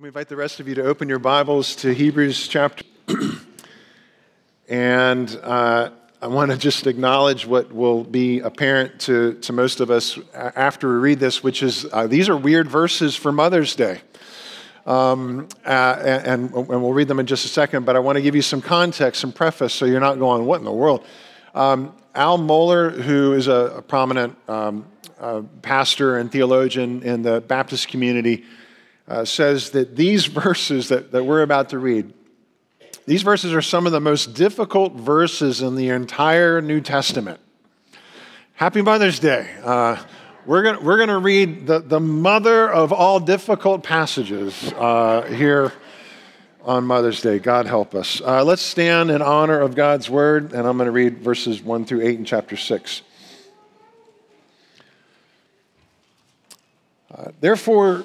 Let me invite the rest of you to open your Bibles to Hebrews chapter. and uh, I want to just acknowledge what will be apparent to, to most of us after we read this, which is uh, these are weird verses for Mother's Day. Um, uh, and, and, we'll read them in just a second, but I want to give you some context, some preface, so you're not going, what in the world? Um, Al Mohler, who is a, a prominent um, uh, pastor and theologian in the Baptist community, uh, says that these verses that, that we're about to read, these verses are some of the most difficult verses in the entire New Testament. Happy Mother's Day. Uh, we're going we're gonna read the, the mother of all difficult passages uh, here on Mother's Day. God help us. Uh, let's stand in honor of God's word, and I'm going to read verses 1 through 8 in chapter 6. Uh, therefore,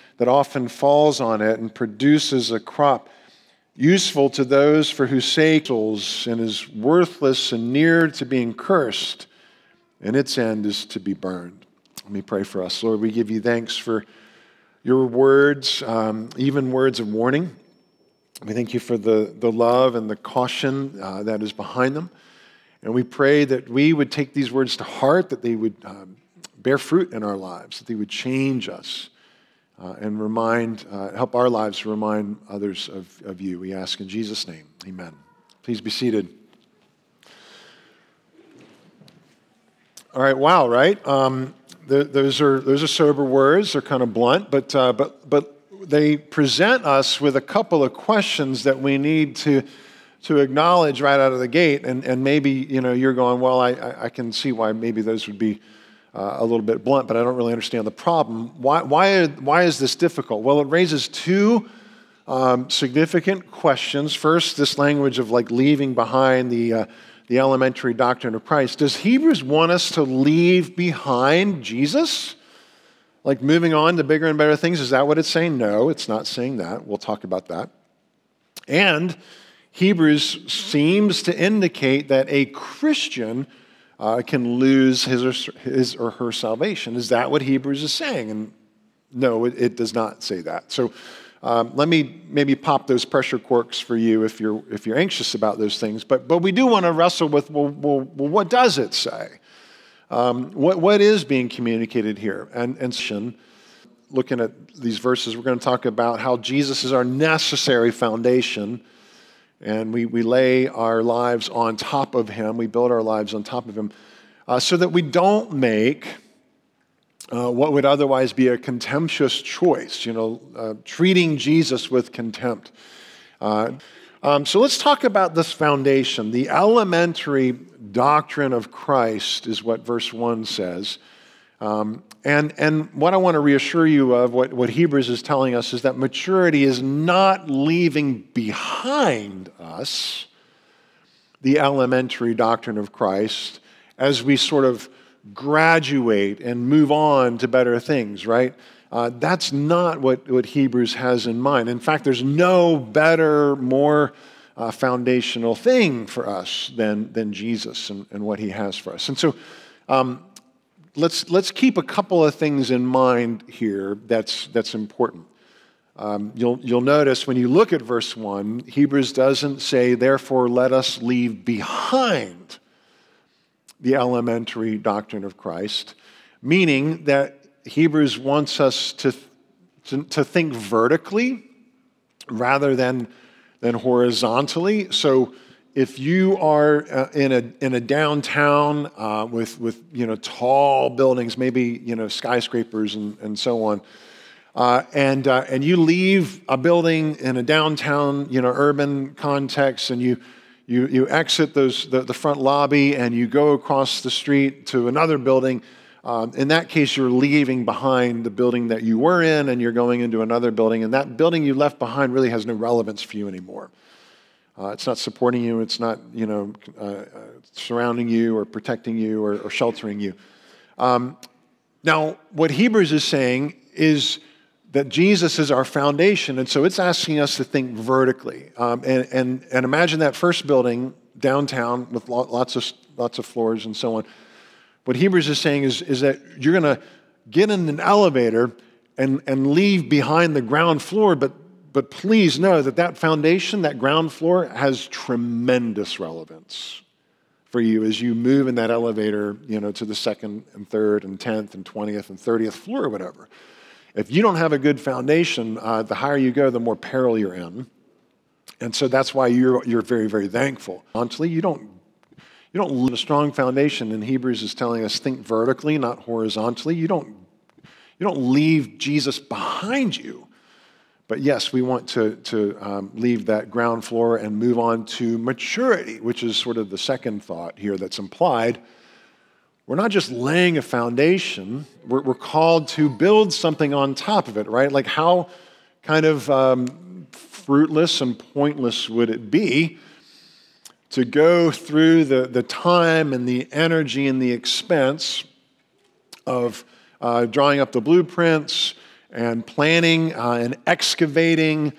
that often falls on it and produces a crop useful to those for whose sake and is worthless and near to being cursed, and its end is to be burned. Let me pray for us. Lord, we give you thanks for your words, um, even words of warning. We thank you for the, the love and the caution uh, that is behind them. And we pray that we would take these words to heart, that they would um, bear fruit in our lives, that they would change us uh, and remind, uh, help our lives remind others of, of you. We ask in Jesus' name. Amen. Please be seated. All right, wow, right? Um, the, those, are, those are sober words. They're kind of blunt, but, uh, but, but they present us with a couple of questions that we need to, to acknowledge right out of the gate. And, and maybe you know, you're going, well, I, I can see why maybe those would be uh, a little bit blunt, but I don't really understand the problem. Why, why, why is this difficult? Well, it raises two um, significant questions. First, this language of like leaving behind the, uh, the elementary doctrine of Christ. Does Hebrews want us to leave behind Jesus? Like moving on to bigger and better things? Is that what it's saying? No, it's not saying that. We'll talk about that. And Hebrews seems to indicate that a Christian uh, can lose his or, his or her salvation. Is that what Hebrews is saying? And no, it, it does not say that. So um, let me maybe pop those pressure quirks for you if you're, if you're anxious about those things. But, but we do want to wrestle with well, well, well, what does it say? Um, what, what is being communicated here? And, and looking at these verses, we're going to talk about how Jesus is our necessary foundation and we, we lay our lives on top of Him. We build our lives on top of Him uh, so that we don't make uh, what would otherwise be a contemptuous choice, you know, uh, treating Jesus with contempt. Uh, um, so let's talk about this foundation. The elementary doctrine of Christ is what verse 1 says. Um, and, and what I want to reassure you of, what, what Hebrews is telling us, is that maturity is not leaving behind us the elementary doctrine of Christ as we sort of graduate and move on to better things, right? Uh, that's not what, what Hebrews has in mind. In fact, there's no better, more uh, foundational thing for us than, than Jesus and, and what he has for us. And so, um, let's, let's keep a couple of things in mind here that's, that's important. Um, you'll, you'll notice when you look at verse 1, Hebrews doesn't say, therefore, let us leave behind the elementary doctrine of Christ, meaning that Hebrews wants us to, to, to think vertically rather than, than horizontally. So if you are uh, in, a, in a downtown uh, with, with you know, tall buildings, maybe you know, skyscrapers and, and so on, uh, and, uh, and you leave a building in a downtown you know, urban context and you, you, you exit those, the, the front lobby and you go across the street to another building, um, in that case, you're leaving behind the building that you were in and you're going into another building, and that building you left behind really has no relevance for you anymore. Uh, it's not supporting you. It's not, you know, uh, uh, surrounding you or protecting you or, or sheltering you. Um, now, what Hebrews is saying is that Jesus is our foundation, and so it's asking us to think vertically. Um, and, and, and imagine that first building downtown with lots of, lots of floors and so on. What Hebrews is saying is, is that you're going to get in an elevator and, and leave behind the ground floor, but but please know that that foundation, that ground floor, has tremendous relevance for you as you move in that elevator, you know, to the second and third and tenth and twentieth and thirtieth floor or whatever. If you don't have a good foundation, uh, the higher you go, the more peril you're in. And so that's why you're, you're very, very thankful. Honestly, you don't, you don't live a strong foundation. And Hebrews is telling us think vertically, not horizontally. You don't, you don't leave Jesus behind you. But yes, we want to, to um, leave that ground floor and move on to maturity, which is sort of the second thought here that's implied. We're not just laying a foundation, we're, we're called to build something on top of it, right? Like, how kind of um, fruitless and pointless would it be to go through the, the time and the energy and the expense of uh, drawing up the blueprints? And planning uh, and excavating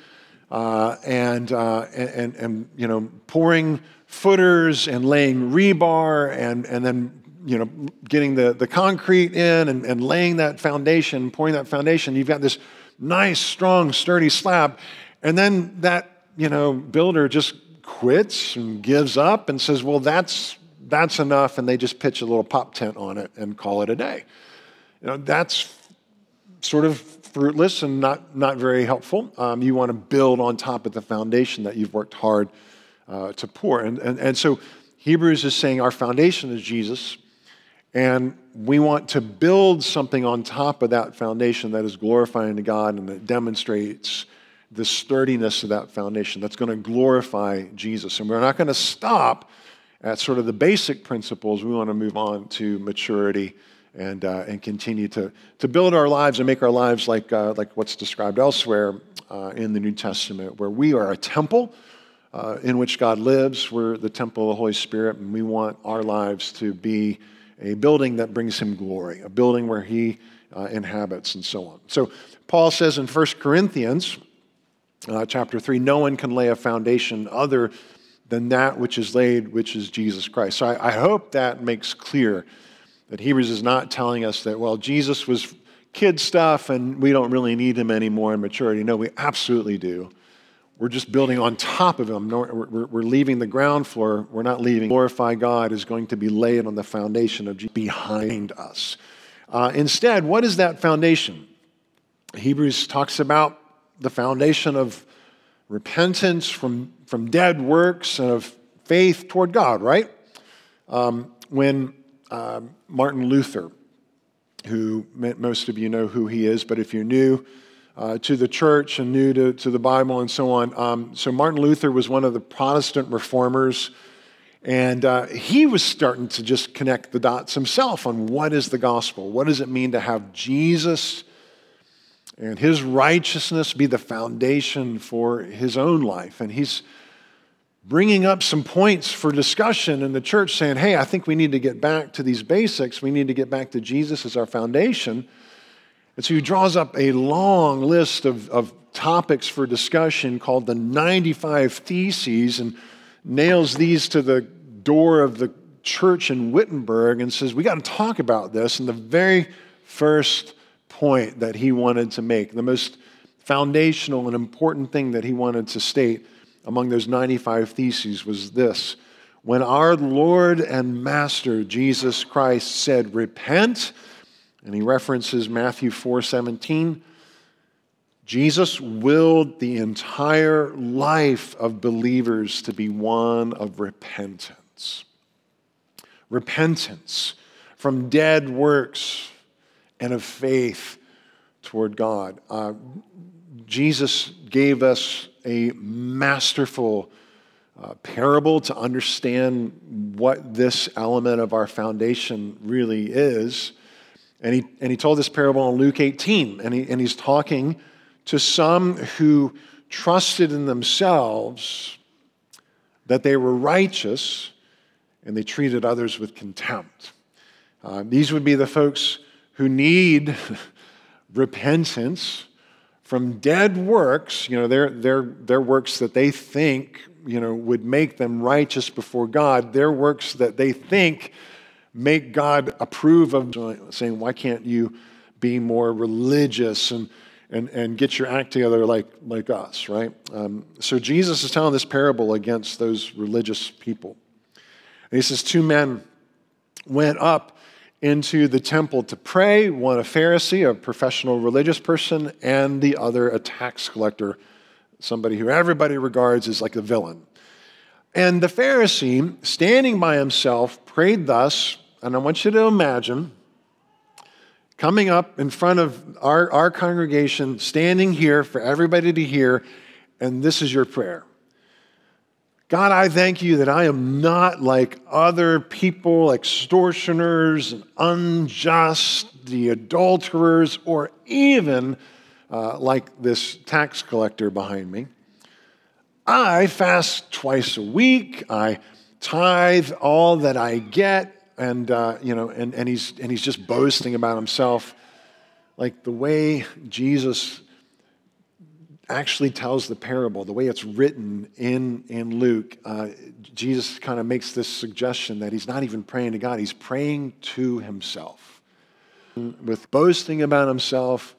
uh, and, uh, and, and, you know, pouring footers and laying rebar and, and then you know, getting the, the concrete in and, and laying that foundation, pouring that foundation, you've got this nice, strong, sturdy slab. And then that, you know, builder just quits and gives up and says, well, that's, that's enough. And they just pitch a little pop tent on it and call it a day. You know, that's sort of fruitless and not, not very helpful. Um, you want to build on top of the foundation that you've worked hard uh, to pour. And, and, and so Hebrews is saying our foundation is Jesus, and we want to build something on top of that foundation that is glorifying to God and that demonstrates the sturdiness of that foundation that's going to glorify Jesus. And we're not going to stop at sort of the basic principles. We want to move on to maturity and, uh, and continue to, to build our lives and make our lives like, uh, like what's described elsewhere uh, in the New Testament, where we are a temple uh, in which God lives. We're the temple of the Holy Spirit, and we want our lives to be a building that brings Him glory, a building where He uh, inhabits, and so on. So, Paul says in 1 Corinthians uh, chapter 3 no one can lay a foundation other than that which is laid, which is Jesus Christ. So, I, I hope that makes clear that Hebrews is not telling us that, well, Jesus was kid stuff and we don't really need him anymore in maturity. No, we absolutely do. We're just building on top of him. We're leaving the ground floor. We're not leaving. Glorify God is going to be laid on the foundation of Jesus behind us. Uh, instead, what is that foundation? Hebrews talks about the foundation of repentance from, from dead works and of faith toward God, right? Um, when um, Martin Luther, who most of you know who he is, but if you're new uh, to the church and new to, to the Bible and so on, um, so Martin Luther was one of the Protestant reformers. And uh, he was starting to just connect the dots himself on what is the gospel? What does it mean to have Jesus and his righteousness be the foundation for his own life? And he's bringing up some points for discussion in the church saying, hey, I think we need to get back to these basics. We need to get back to Jesus as our foundation. And so he draws up a long list of, of topics for discussion called the 95 Theses and nails these to the door of the church in Wittenberg and says, we got to talk about this. And the very first point that he wanted to make, the most foundational and important thing that he wanted to state, among those 95 theses was this When our Lord and Master Jesus Christ said, Repent, and he references Matthew 4 17, Jesus willed the entire life of believers to be one of repentance. Repentance from dead works and of faith toward God. Uh, Jesus gave us a masterful uh, parable to understand what this element of our foundation really is. And he, and he told this parable in Luke 18, and, he, and he's talking to some who trusted in themselves that they were righteous and they treated others with contempt. Uh, these would be the folks who need repentance from dead works, you know, their, their, their works that they think, you know, would make them righteous before God, their works that they think make God approve of, saying, why can't you be more religious and, and, and get your act together like, like us, right? Um, so Jesus is telling this parable against those religious people. And he says, Two men went up into the temple to pray one a Pharisee, a professional religious person, and the other a tax collector, somebody who everybody regards as like a villain. And the Pharisee, standing by himself, prayed thus, and I want you to imagine coming up in front of our, our congregation, standing here for everybody to hear, and this is your prayer. God, I thank you that I am not like other people, extortioners and unjust, the adulterers, or even uh, like this tax collector behind me. I fast twice a week. I tithe all that I get and, uh, you know, and, and, he's, and he's just boasting about himself. Like the way Jesus actually tells the parable, the way it's written in, in Luke, uh, Jesus kind of makes this suggestion that he's not even praying to God, he's praying to himself. With boasting about himself,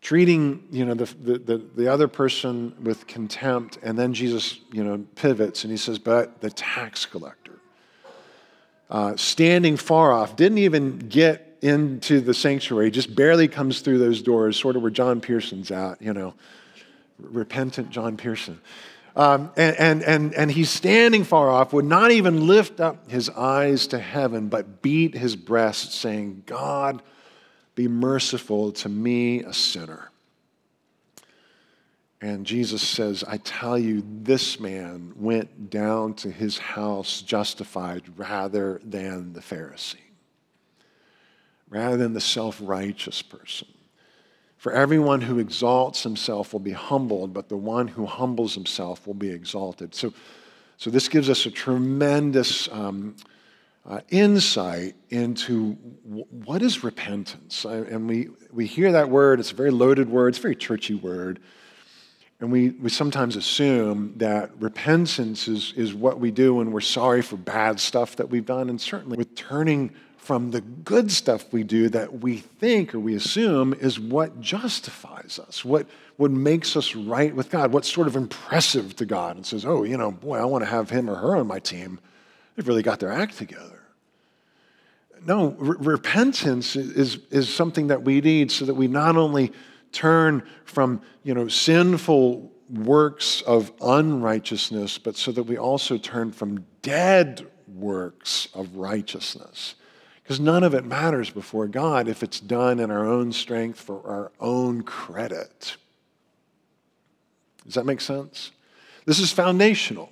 treating you know, the, the, the, other person with contempt, and then Jesus you know, pivots and he says, But the tax collector uh, standing far off, didn't even get into the sanctuary, just barely comes through those doors, sort of where John Pearson's at, you know, repentant John Pearson. Um, and, and, and, and he's standing far off, would not even lift up his eyes to heaven, but beat his breast, saying, God, be merciful to me, a sinner. And Jesus says, I tell you, this man went down to his house justified rather than the Pharisee, rather than the self righteous person. For everyone who exalts himself will be humbled, but the one who humbles himself will be exalted. So, so this gives us a tremendous um, uh, insight into w- what is repentance. I, and we, we hear that word, it's a very loaded word, it's a very churchy word. And we, we sometimes assume that repentance is, is what we do when we're sorry for bad stuff that we've done. And certainly with turning from the good stuff we do that we think or we assume is what justifies us, what, what makes us right with God, what's sort of impressive to God and says, oh, you know, boy, I want to have him or her on my team. They've really got their act together. No, repentance is, is something that we need so that we not only turn from you know, sinful works of unrighteousness, but so that we also turn from dead works of righteousness. Because none of it matters before God if it's done in our own strength for our own credit. Does that make sense? This is foundational.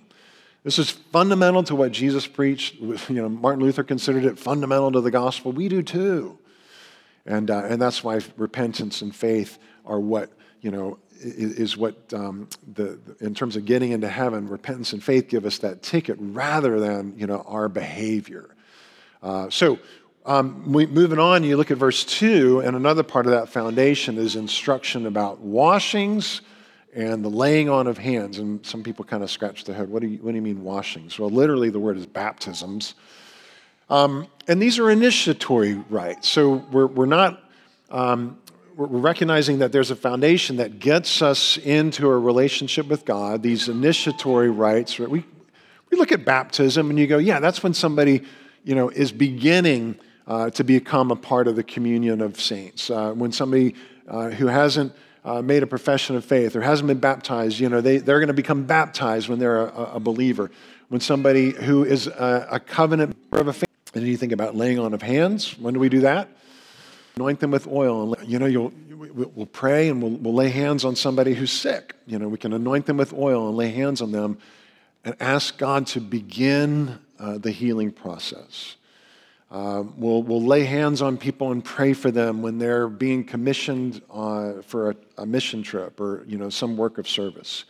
This is fundamental to what Jesus preached. You know, Martin Luther considered it fundamental to the gospel. We do too. And, uh, and that's why repentance and faith are what, you know, is, what, um, the, in terms of getting into heaven, repentance and faith give us that ticket rather than, you know, our behavior. Uh, so, um, moving on, you look at verse 2, and another part of that foundation is instruction about washings and the laying on of hands. And some people kind of scratch their head. What do you, what do you mean washings? Well, literally, the word is baptisms. Um, and these are initiatory rites. So we're, we're not um, we're recognizing that there's a foundation that gets us into a relationship with God, these initiatory rites. We, we look at baptism and you go, yeah, that's when somebody you know, is beginning uh, to become a part of the communion of saints. Uh, when somebody uh, who hasn't uh, made a profession of faith or hasn't been baptized, you know, they, they're going to become baptized when they're a, a believer. When somebody who is a, a covenant of a faith, and you think about laying on of hands, when do we do that? Anoint them with oil. And, you know, you'll, we'll pray and we'll, we'll lay hands on somebody who's sick. You know, we can anoint them with oil and lay hands on them and ask God to begin uh, the healing process. Uh, we'll, we'll lay hands on people and pray for them when they're being commissioned uh, for a, a, mission trip or you know, some work of service.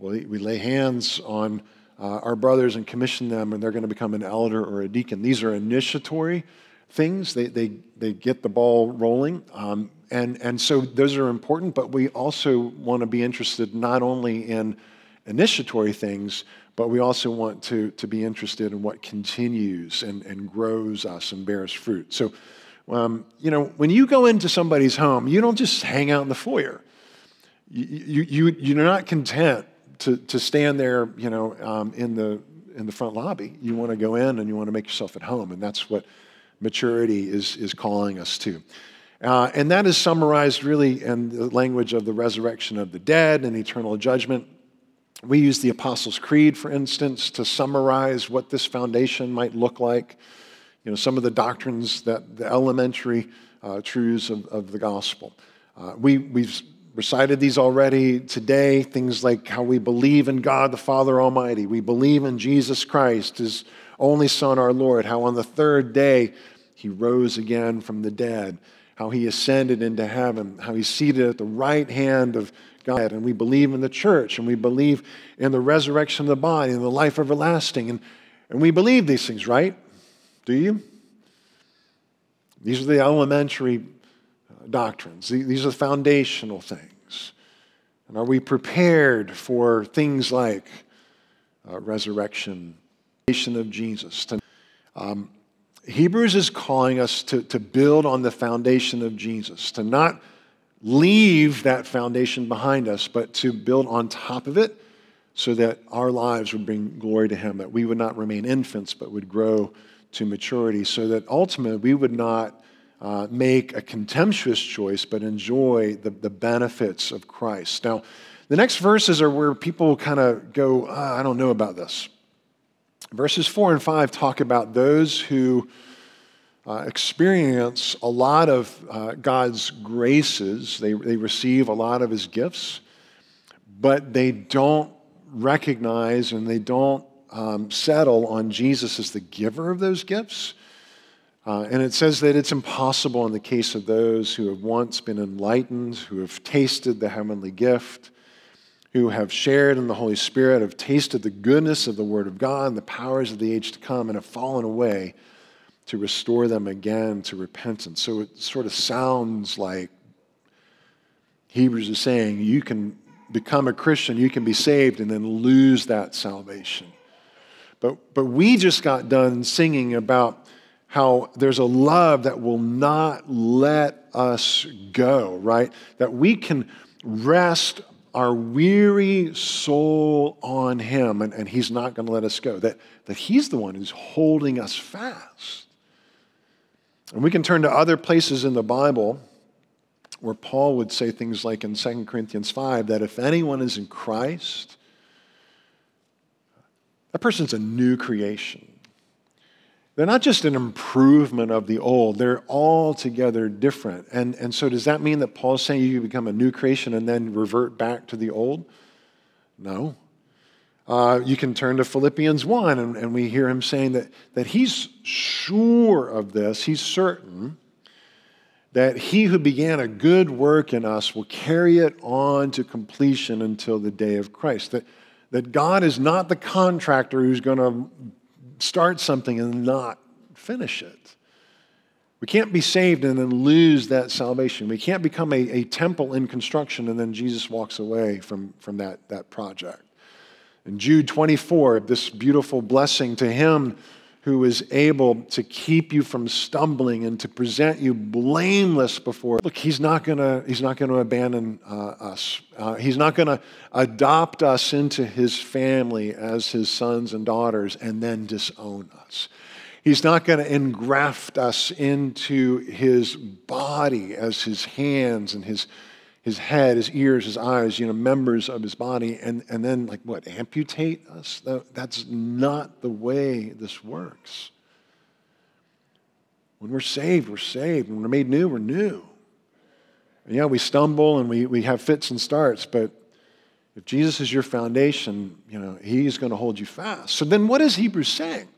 we we lay hands on uh, our brothers and commission them, and they're going to become an elder or a deacon. These are initiatory things, they, they, they get the ball rolling. Um, and, and so those are important, but we also want to be interested not only in initiatory things, but we also want to, to be interested in what continues and, and grows us and bears fruit. So, um, you know, when you go into somebody's home, you don't just hang out in the foyer. You, you, you, are not content to, to stand there, you know, um, in, the, in the front lobby. You want to go in and you want to make yourself at home, and that's what maturity is, is calling us to. Uh, and that is summarized really in the language of the resurrection of the dead and eternal judgment. We use the Apostles' Creed, for instance, to summarize what this foundation might look like. You know, some of the doctrines that the elementary uh, truths of, of, the gospel. Uh, we, we've recited these already today, things like how we believe in God the Father Almighty. We believe in Jesus Christ, his only Son, our Lord, how on the third day he rose again from the dead, how he ascended into heaven, how he's seated at the right hand of God, and we believe in the church, and we believe in the resurrection of the body and the life everlasting. And, and we believe these things, right? Do you? These are the elementary uh, doctrines, these are the foundational things. And are we prepared for things like uh, resurrection, of Jesus? Um, Hebrews is calling us to, to build on the foundation of Jesus, to not leave that foundation behind us, but to build on top of it so that our lives would bring glory to Him, that we would not remain infants, but would grow to maturity, so that ultimately we would not uh, make a contemptuous choice, but enjoy the, the benefits of Christ. Now, the next verses are where people kind of go, oh, I don't know about this. Verses 4 and 5 talk about those who uh, experience a lot of uh, God's graces. They, they receive a lot of His gifts, but they don't recognize and they don't um, settle on Jesus as the giver of those gifts. Uh, and it says that it's impossible in the case of those who have once been enlightened, who have tasted the heavenly gift, who have shared in the Holy Spirit, have tasted the goodness of the Word of God and the powers of the age to come, and have fallen away to restore them again to repentance. So it sort of sounds like Hebrews is saying you can become a Christian, you can be saved, and then lose that salvation. But, but we just got done singing about how there's a love that will not let us go, right? That we can rest our weary soul on Him, and, and He's not going to let us go. That, that He's the one who's holding us fast. And we can turn to other places in the Bible where Paul would say things like in 2 Corinthians 5 that if anyone is in Christ, that person's a new creation. They're not just an improvement of the old, they're altogether different. And, and so, does that mean that Paul's saying you become a new creation and then revert back to the old? No. Uh, you can turn to Philippians 1, and, and we hear him saying that, that he's sure of this, he's certain that he who began a good work in us will carry it on to completion until the day of Christ. That, that God is not the contractor who's going to start something and not finish it. We can't be saved and then lose that salvation. We can't become a, a temple in construction and then Jesus walks away from, from that, that project. In Jude 24, this beautiful blessing to him who is able to keep you from stumbling and to present you blameless before. Look, he's not gonna he's not gonna abandon uh, us. Uh, he's not gonna adopt us into his family as his sons and daughters and then disown us. He's not going to engraft us into his body as his hands and his his head, his ears, his eyes, you know, members of his body, and, and then, like, what, amputate us? That's not the way this works. When we're saved, we're saved. When we're made new, we're new. And yeah, we stumble and we, we have fits and starts, but if Jesus is your foundation, you know, he's going to hold you fast. So then what is Hebrews saying?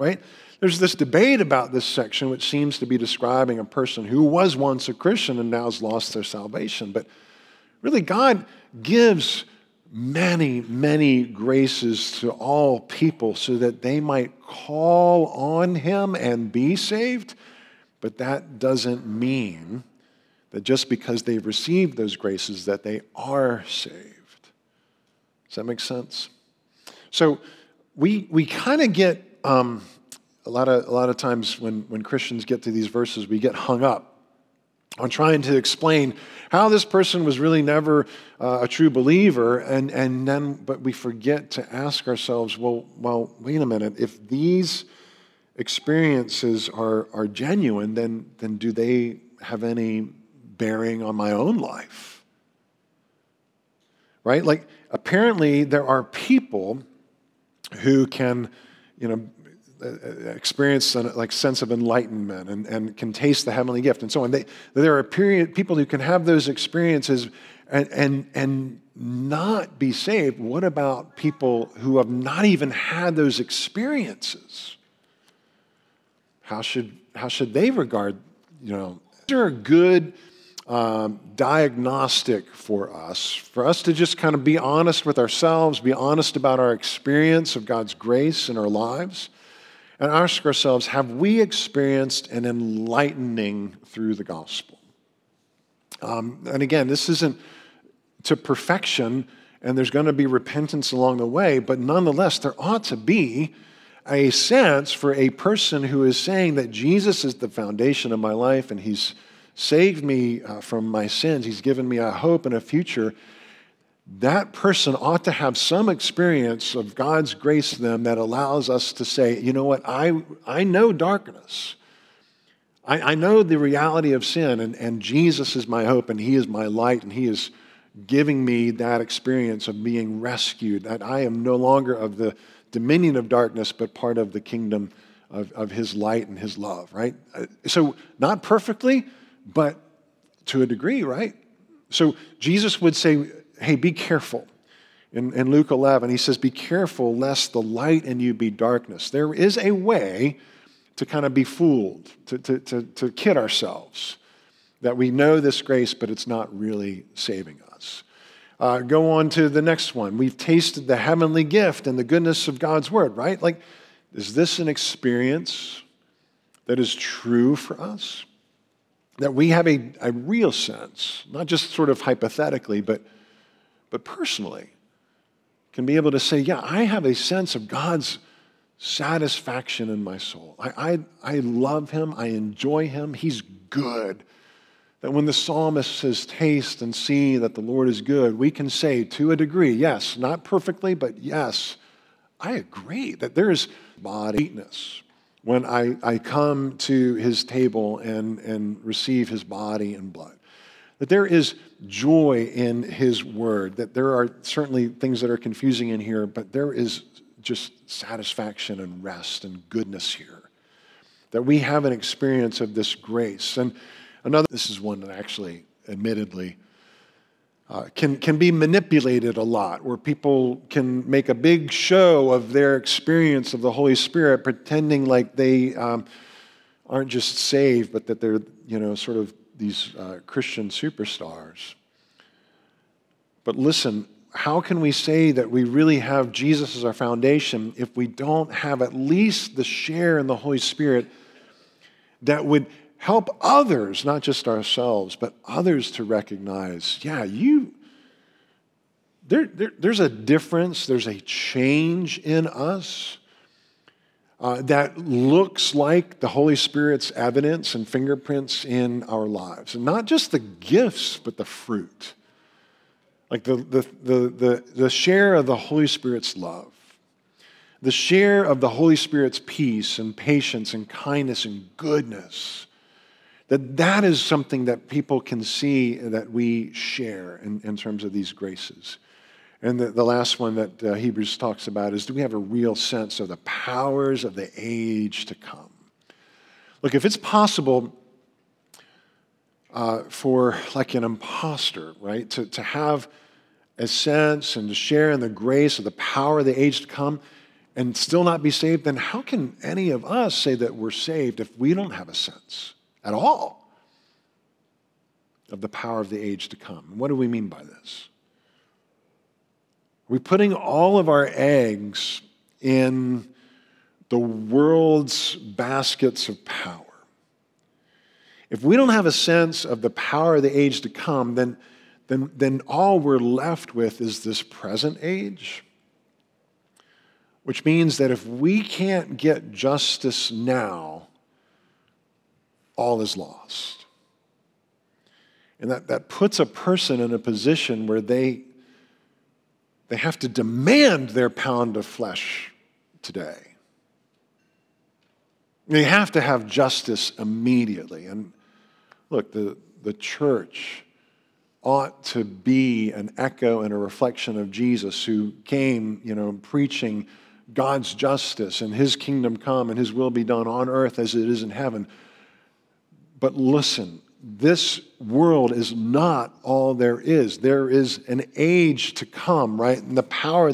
Right? There's this debate about this section, which seems to be describing a person who was once a Christian and now has lost their salvation. But really, God gives many, many graces to all people so that they might call on Him and be saved. But that doesn't mean that just because they've received those graces that they are saved. Does that make sense? So we, we kind of get um, a lot of, a lot of times when, when Christians get to these verses, we get hung up on trying to explain how this person was really never uh, a true believer, and, and then, but we forget to ask ourselves, well, well, wait a minute, if these experiences are, are genuine, then, then do they have any bearing on my own life? Right? Like, apparently, there are people who can, you know, experience like sense of enlightenment and, and can taste the heavenly gift and so on. They, there are period, people who can have those experiences and, and, and not be saved. What about people who have not even had those experiences? How should, how should they regard, you know, is there a good um, diagnostic for us, for us to just kind of be honest with ourselves, be honest about our experience of God's grace in our lives? And ask ourselves have we experienced an enlightening through the gospel? Um, and again, this isn't to perfection, and there's going to be repentance along the way, but nonetheless, there ought to be a sense for a person who is saying that Jesus is the foundation of my life and he's saved me uh, from my sins, he's given me a hope and a future that person ought to have some experience of God's grace to them that allows us to say, you know what, I, I know darkness. I, I know the reality of sin, and, and Jesus is my hope, and He is my light, and He is giving me that experience of being rescued, that I am no longer of the dominion of darkness, but part of the kingdom of, of His light and His love, right? Uh, so, not perfectly, but to a degree, right? So, Jesus would say, hey, be careful. In, in Luke 11, he says, Be careful lest the light in you be darkness. There is a way to kind of be fooled, to, to, to, to kid ourselves that we know this grace, but it's not really saving us. Uh, go on to the next one. We've tasted the heavenly gift and the goodness of God's word, right? Like, is this an experience that is true for us? That we have a, a real sense, not just sort of hypothetically, but but personally can be able to say, yeah, I have a sense of God's satisfaction in my soul. I, I, I love him. I enjoy him. He's good. That when the psalmist says, taste and see that the Lord is good, we can say to a degree, yes, not perfectly, but yes, I agree that there is bodiness when I, I come to his table and, and receive his body and blood that there is joy in his word, that there are certainly things that are confusing in here, but there is just satisfaction and rest and goodness here. That we have an experience of this grace. And another, this is one that actually, admittedly, uh, can, can be manipulated a lot, where people can make a big show of their experience of the Holy Spirit, pretending like they um, aren't just saved, but that they're, you know, sort of these uh, Christian superstars. But listen, how can we say that we really have Jesus as our foundation if we don't have at least the share in the Holy Spirit that would help others, not just ourselves, but others to recognize, yeah, you, there, there, there's a difference, there's a change in us uh, that looks like the Holy Spirit's evidence and fingerprints in our lives. And not just the gifts, but the fruit. Like the, the, the, the, the share of the Holy Spirit's love, the share of the Holy Spirit's peace and patience and kindness and goodness that that is something that people can see that we share in, in terms of these graces. And the, the last one that uh, Hebrews talks about is do we have a real sense of the powers of the age to come? Look, if it's possible uh, for like an impostor, right, to, to have a sense and to share in the grace of the power of the age to come and still not be saved, then how can any of us say that we're saved if we don't have a sense at all of the power of the age to come? what do we mean by this? We're putting all of our eggs in the world's baskets of power. If we don't have a sense of the power of the age to come, then, then, then all we're left with is this present age. Which means that if we can't get justice now, all is lost. And that, that puts a person in a position where they they have to demand their pound of flesh today. They have to have justice immediately. And look, the, the church ought to be an echo and a reflection of Jesus who came, you know, preaching God's justice and his kingdom come and his will be done on earth as it is in heaven. But listen, this world is not all there is. There is an age to come, right? And the power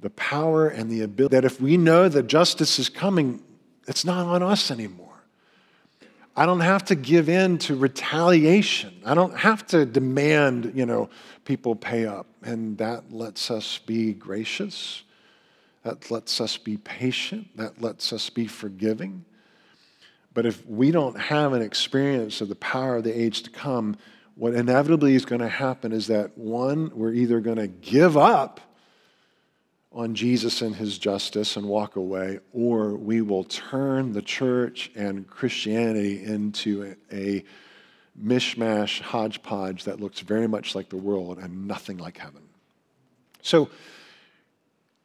the power and the ability that if we know that justice is coming, it's not on us anymore. I don't have to give in to retaliation. I don't have to demand, you know, people pay up. And that lets us be gracious. That lets us be patient. That lets us be forgiving. But if we don't have an experience of the power of the age to come, what inevitably is going to happen is that one, we're either going to give up on Jesus and his justice and walk away, or we will turn the church and Christianity into a, mishmash hodgepodge that looks very much like the world and nothing like heaven. So,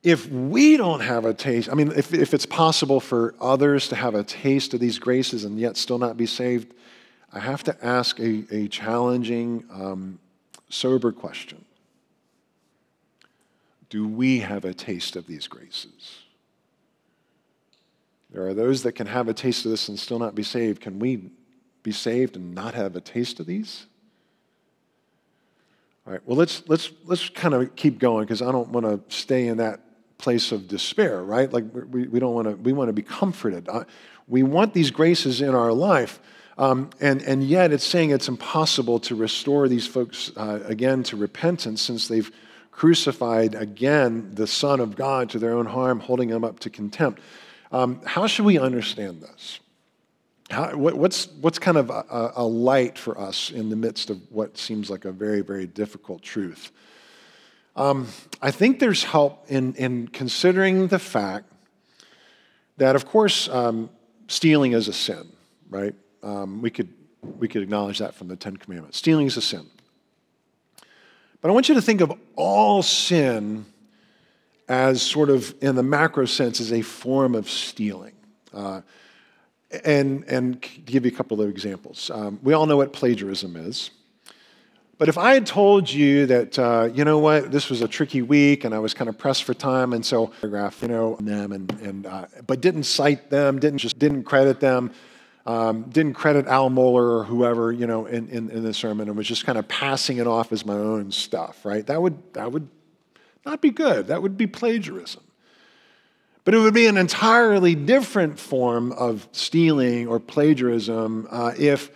if we don't have a taste, I mean, if, if it's possible for others to have a taste of these graces and yet still not be saved, I have to ask a, a challenging, um, sober question. Do we have a taste of these graces? There are those that can have a taste of this and still not be saved. Can we be saved and not have a taste of these? All right, well, let's, let's, let's kind of keep going because I don't want to stay in that place of despair, right? Like we, we don't want to, we want to be comforted. Uh, we want these graces in our life. Um, and, and yet it's saying it's impossible to restore these folks uh, again to repentance since they've crucified again the Son of God to their own harm, holding them up to contempt. Um, how should we understand this? How, what, what's, what's kind of a, a light for us in the midst of what seems like a very, very difficult truth? Um, I think there's help in, in considering the fact that, of course, um, stealing is a sin, right? Um, we, could, we could acknowledge that from the Ten Commandments. Stealing is a sin. But I want you to think of all sin as sort of, in the macro sense, as a form of stealing. Uh, and, and give you a couple of examples. Um, we all know what plagiarism is. But if I had told you that, uh, you know what, this was a tricky week and I was kind of pressed for time, and so paragraph, you know, them and, and uh, but didn't cite them, didn't just didn't credit them, um, didn't credit Al Mohler or whoever, you know, in, in, in the sermon, and was just kind of passing it off as my own stuff, right? That would that would not be good. That would be plagiarism. But it would be an entirely different form of stealing or plagiarism uh, if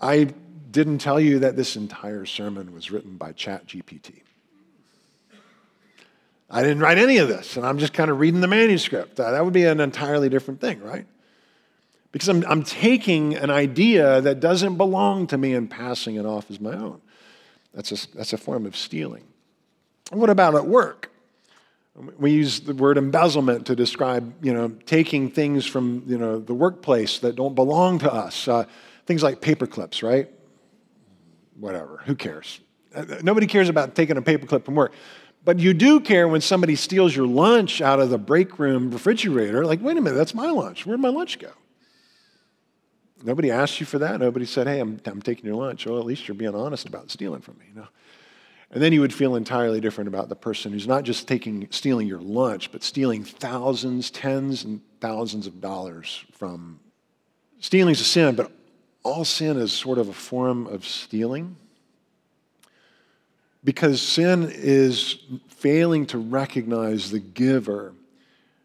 I didn't tell you that this entire sermon was written by ChatGPT. I didn't write any of this, and I'm just kind of reading the manuscript. Uh, that would be an entirely different thing, right? Because I'm, I'm taking an idea that doesn't belong to me and passing it off as my own. That's a, that's a form of stealing. What about at work? We use the word embezzlement to describe, you know, taking things from, you know, the workplace that don't belong to us. Uh, things like paper clips, right? Whatever, who cares? Uh, nobody cares about taking a paperclip from work. But you do care when somebody steals your lunch out of the break room refrigerator. Like, wait a minute, that's my lunch. Where'd my lunch go? Nobody asked you for that. Nobody said, hey, I'm, I'm taking your lunch. Well, at least you're being honest about stealing from me. You know? And then you would feel entirely different about the person who's not just taking, stealing your lunch, but stealing thousands, tens, and thousands of dollars from. Stealing's a sin, but all sin is sort of a form of stealing. Because sin is failing to recognize the giver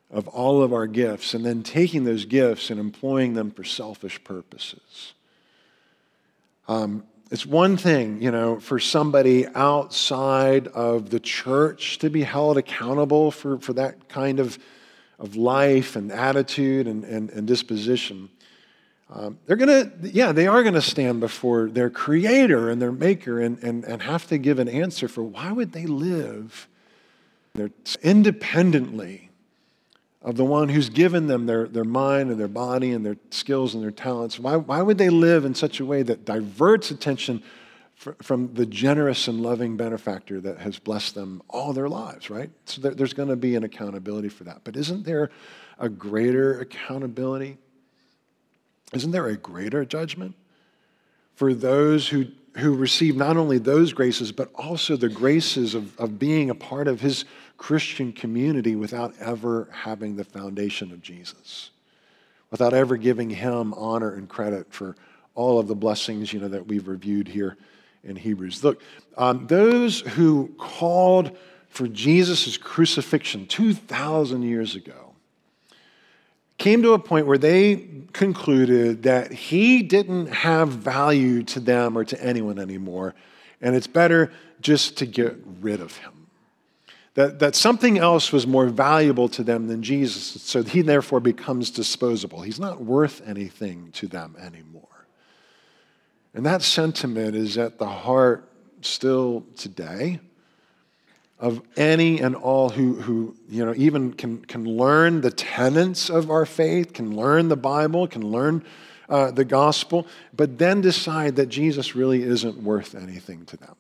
of all of our gifts and then taking those gifts and employing them for selfish purposes. Um, it's one thing, you know, for somebody outside of the church to be held accountable for, for that kind of, of life and attitude and, and, and disposition. Um, they're going to, yeah, they are going to stand before their creator and their maker and, and, and have to give an answer for why would they live independently of the one who's given them their, their mind and their body and their skills and their talents. Why, why would they live in such a way that diverts attention fr- from the generous and loving benefactor that has blessed them all their lives, right? So there, there's going to be an accountability for that. But isn't there a greater accountability? Isn't there a greater judgment for those who, who receive not only those graces, but also the graces of, of being a part of his Christian community without ever having the foundation of Jesus, without ever giving him honor and credit for all of the blessings you know, that we've reviewed here in Hebrews. Look, um, those who called for Jesus' crucifixion 2,000 years ago came to a point where they concluded that he didn't have value to them or to anyone anymore, and it's better just to get rid of him that, that something else was more valuable to them than Jesus, so he therefore becomes disposable. He's not worth anything to them anymore. And that sentiment is at the heart still today of any and all who, who you know, even can, can learn the tenets of our faith, can learn the Bible, can learn uh, the gospel, but then decide that Jesus really isn't worth anything to them.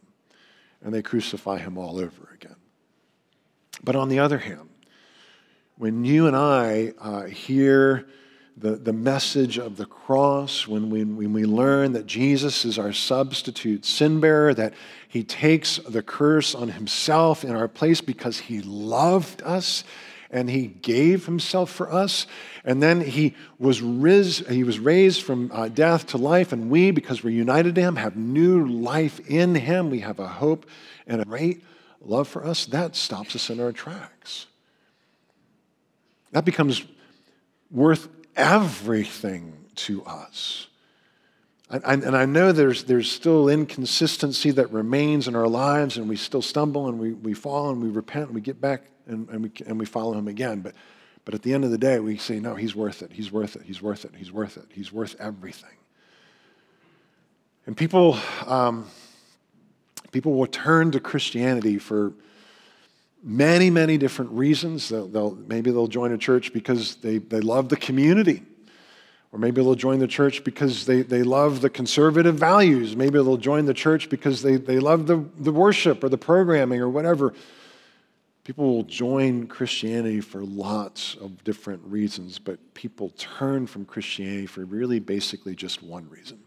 And they crucify him all over again. But on the other hand, when you and I uh, hear the, the message of the cross, when we, when we learn that Jesus is our substitute sin bearer, that he takes the curse on himself in our place because he loved us and he gave himself for us. And then he was, riz, he was raised from uh, death to life, and we, because we're united to him, have new life in him. We have a hope and a great love for us, that stops us in our tracks. That becomes worth everything to us. And, and I know there's, there's still inconsistency that remains in our lives, and we still stumble and we, we fall and we repent and we get back and, and, we, and we follow him again. But, but at the end of the day, we say, no, he's worth it. He's worth it. He's worth it. He's worth it. He's worth everything. And people, um, People will turn to Christianity for many, many different reasons. They'll, they'll, maybe they'll join a church because they, they love the community. Or maybe they'll join the church because they, they love the conservative values. Maybe they'll join the church because they, they love the, the worship or the programming or whatever. People will join Christianity for lots of different reasons, but people turn from Christianity for really basically just one reason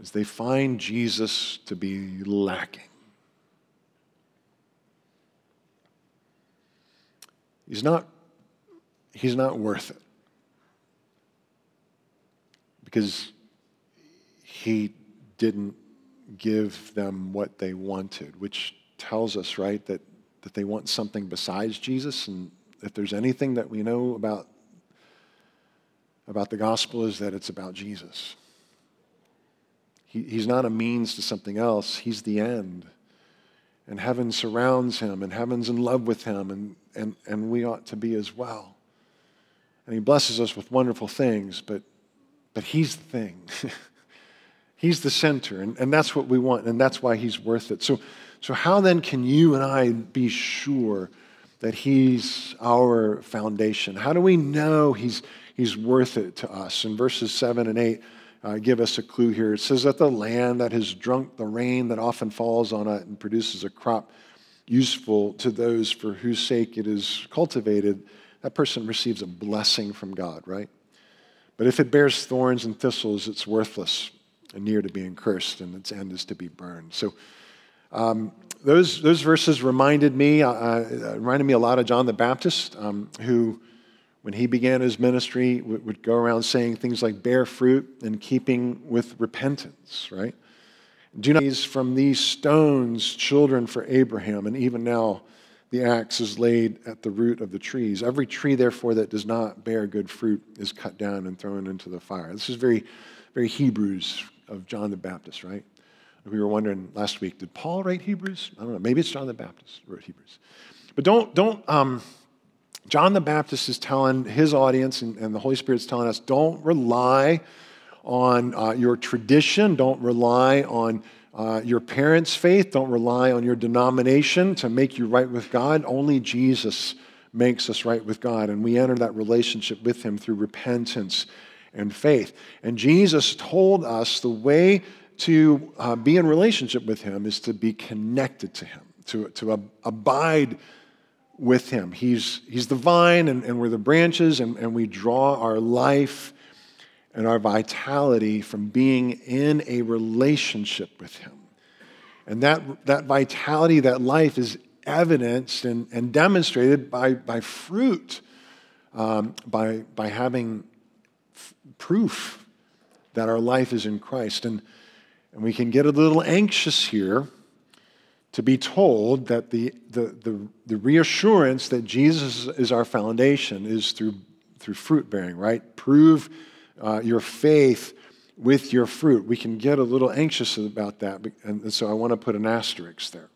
is they find Jesus to be lacking. He's not, he's not worth it. Because he didn't give them what they wanted, which tells us, right, that, that they want something besides Jesus. And if there's anything that we know about, about the gospel is that it's about Jesus. He, he's not a means to something else, He's the end. And heaven surrounds him, and heaven's in love with him, and, and, and we ought to be as well. And he blesses us with wonderful things, but, but he's the thing. he's the center, and, and that's what we want, and that's why he's worth it. So, so, how then can you and I be sure that he's our foundation? How do we know he's, he's worth it to us? In verses 7 and 8, uh, give us a clue here. It says that the land that has drunk the rain that often falls on it and produces a crop useful to those for whose sake it is cultivated, that person receives a blessing from God, right? But if it bears thorns and thistles, it's worthless and near to being cursed, and its end is to be burned. So um, those, those verses reminded me, uh, uh, reminded me a lot of John the Baptist, um, who, when he began his ministry, would, would go around saying things like bear fruit in keeping with repentance, right? Do not these from these stones children for Abraham, and even now the axe is laid at the root of the trees. Every tree, therefore, that does not bear good fruit is cut down and thrown into the fire. This is very, very Hebrews of John the Baptist, right? We were wondering last week, did Paul write Hebrews? I don't know. Maybe it's John the Baptist wrote Hebrews. But don't, don't, um, John the Baptist is telling his audience, and, and the Holy Spirit's telling us, don't rely on uh, your tradition, don't rely on uh, your parents' faith, don't rely on your denomination to make you right with God. Only Jesus makes us right with God, and we enter that relationship with Him through repentance and faith. And Jesus told us the way to uh, be in relationship with Him is to be connected to Him, to, to ab- abide with Him. He's, he's the vine, and, and we're the branches, and, and we draw our life and our vitality from being in a relationship with Him. And that, that vitality, that life is evidenced and, and demonstrated by, by fruit, um, by, by having f- proof that our life is in Christ. And, and we can get a little anxious here to be told that the, the, the, the reassurance that Jesus is our foundation is through, through fruit bearing, right? Prove uh, your faith with your fruit. We can get a little anxious about that, and so I want to put an asterisk there.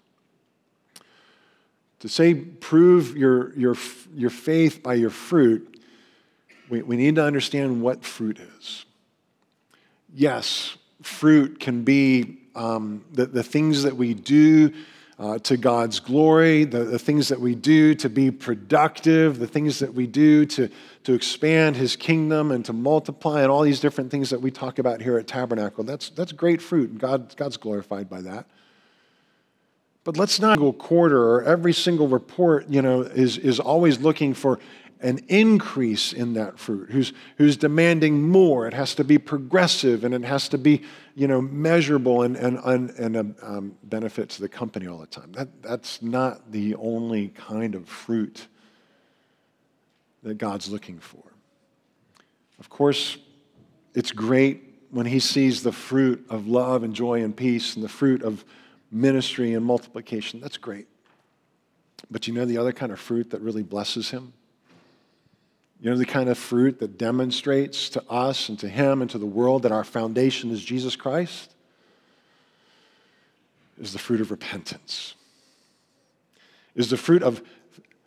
To say prove your, your, your faith by your fruit, we, we need to understand what fruit is. Yes, fruit can be um, the, the things that we do uh, to God's glory, the, the things that we do to be productive, the things that we do to, to expand His kingdom and to multiply, and all these different things that we talk about here at Tabernacle. That's, that's great fruit, and God, God's glorified by that. But let's not go quarter or every single report, you know, is, is always looking for an increase in that fruit, who's, who's demanding more. It has to be progressive and it has to be you know, measurable and, and, and um, benefit to the company all the time. That, that's not the only kind of fruit that God's looking for. Of course, it's great when He sees the fruit of love and joy and peace and the fruit of ministry and multiplication. That's great. But you know the other kind of fruit that really blesses Him? You know, the kind of fruit that demonstrates to us and to Him and to the world that our foundation is Jesus Christ is the fruit of repentance. Is the fruit of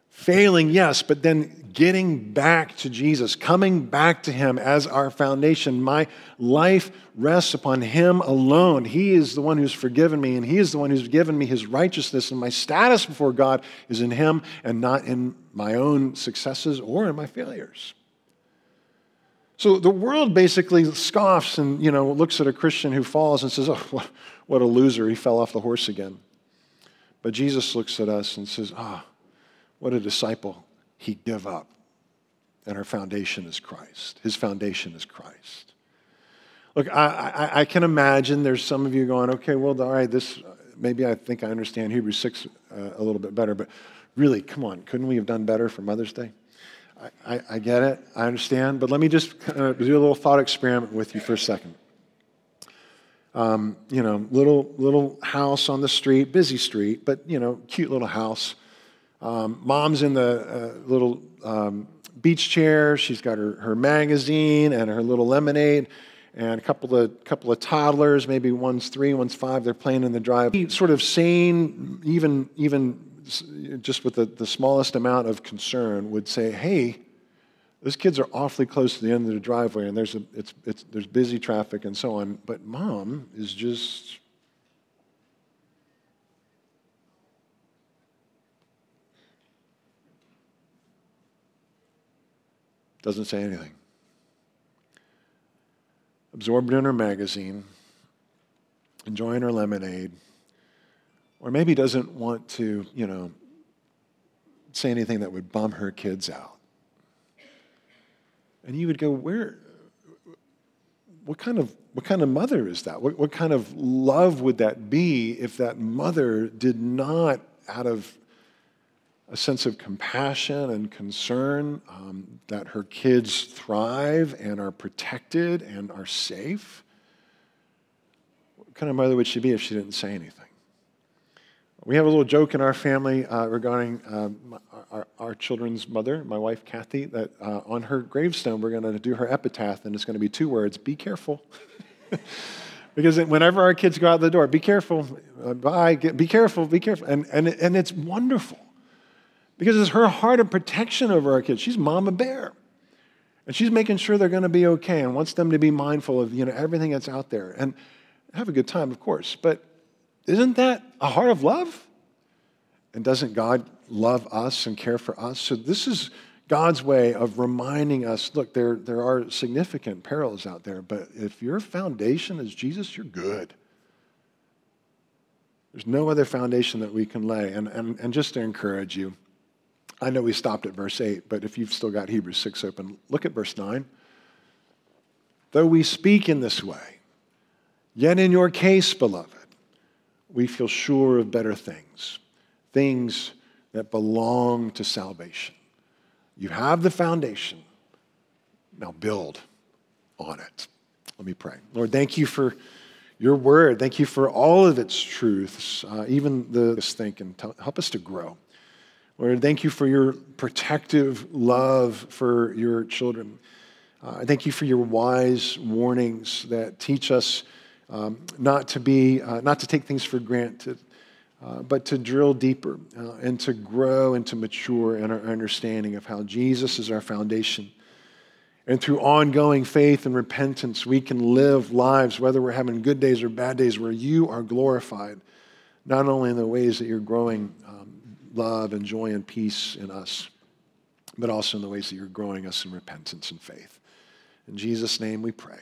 failing, yes, but then getting back to Jesus, coming back to Him as our foundation. My life rests upon Him alone. He is the one who's forgiven me, and He is the one who's given me His righteousness, and my status before God is in Him and not in my own successes or in my failures. So the world basically scoffs and you know looks at a Christian who falls and says, "Oh, what a loser! He fell off the horse again." But Jesus looks at us and says, "Ah, oh, what a disciple! He give up, and our foundation is Christ. His foundation is Christ." Look, I, I, I can imagine there's some of you going, "Okay, well, all right, this maybe I think I understand Hebrews six uh, a little bit better, but." really, come on, couldn't we have done better for Mother's Day? I, I, I get it, I understand, but let me just do a little thought experiment with you for a second. Um, you know, little little house on the street, busy street, but you know, cute little house. Um, mom's in the uh, little um, beach chair. She's got her, her magazine and her little lemonade, and a couple of couple of toddlers. Maybe one's three, one's five. They're playing in the drive. Sort of sane, even even just with the, the smallest amount of concern, would say, hey, those kids are awfully close to the end of the driveway and there's, a, it's, it's, there's busy traffic and so on, but mom is just doesn't say anything. Absorbed in her magazine, enjoying her lemonade, or maybe doesn't want to, you know, say anything that would bum her kids out. And you would go, where, what kind of, what kind of mother is that? What, what kind of love would that be if that mother did not, out of a sense of compassion and concern um, that her kids thrive and are protected and are safe? What kind of mother would she be if she didn't say anything? We have a little joke in our family uh, regarding um, our, our, children's mother, my wife Kathy, that uh, on her gravestone we're going to do her epitaph, and it's going to be two words be careful. because whenever our kids go out the door, be careful, uh, bye, get, be careful, be careful. And, and, and it's wonderful because it's her heart of protection over our kids. She's mama bear. And she's making sure they're going to be okay and wants them to be mindful of you know, everything that's out there. And have a good time, of course. But isn't that a heart of love? And doesn't God love us and care for us? So, this is God's way of reminding us look, there, there are significant perils out there, but if your foundation is Jesus, you're good. There's no other foundation that we can lay. And, and, and just to encourage you, I know we stopped at verse 8, but if you've still got Hebrews 6 open, look at verse 9. Though we speak in this way, yet in your case, beloved, we feel sure of better things, things that belong to salvation. You have the foundation. Now build on it. Let me pray. Lord, thank you for your word. Thank you for all of its truths, uh, even the thinking. Help us to grow. Lord, thank you for your protective love for your children. Uh, thank you for your wise warnings that teach us um, not to be, uh, not to take things for granted, uh, but to drill deeper uh, and to grow and to mature in our understanding of how Jesus is our foundation. And through ongoing faith and repentance, we can live lives, whether we're having good days or bad days, where you are glorified, not only in the ways that you're growing love and joy and peace in us, but also in the ways that you're growing us in repentance and faith. In Jesus' name we pray.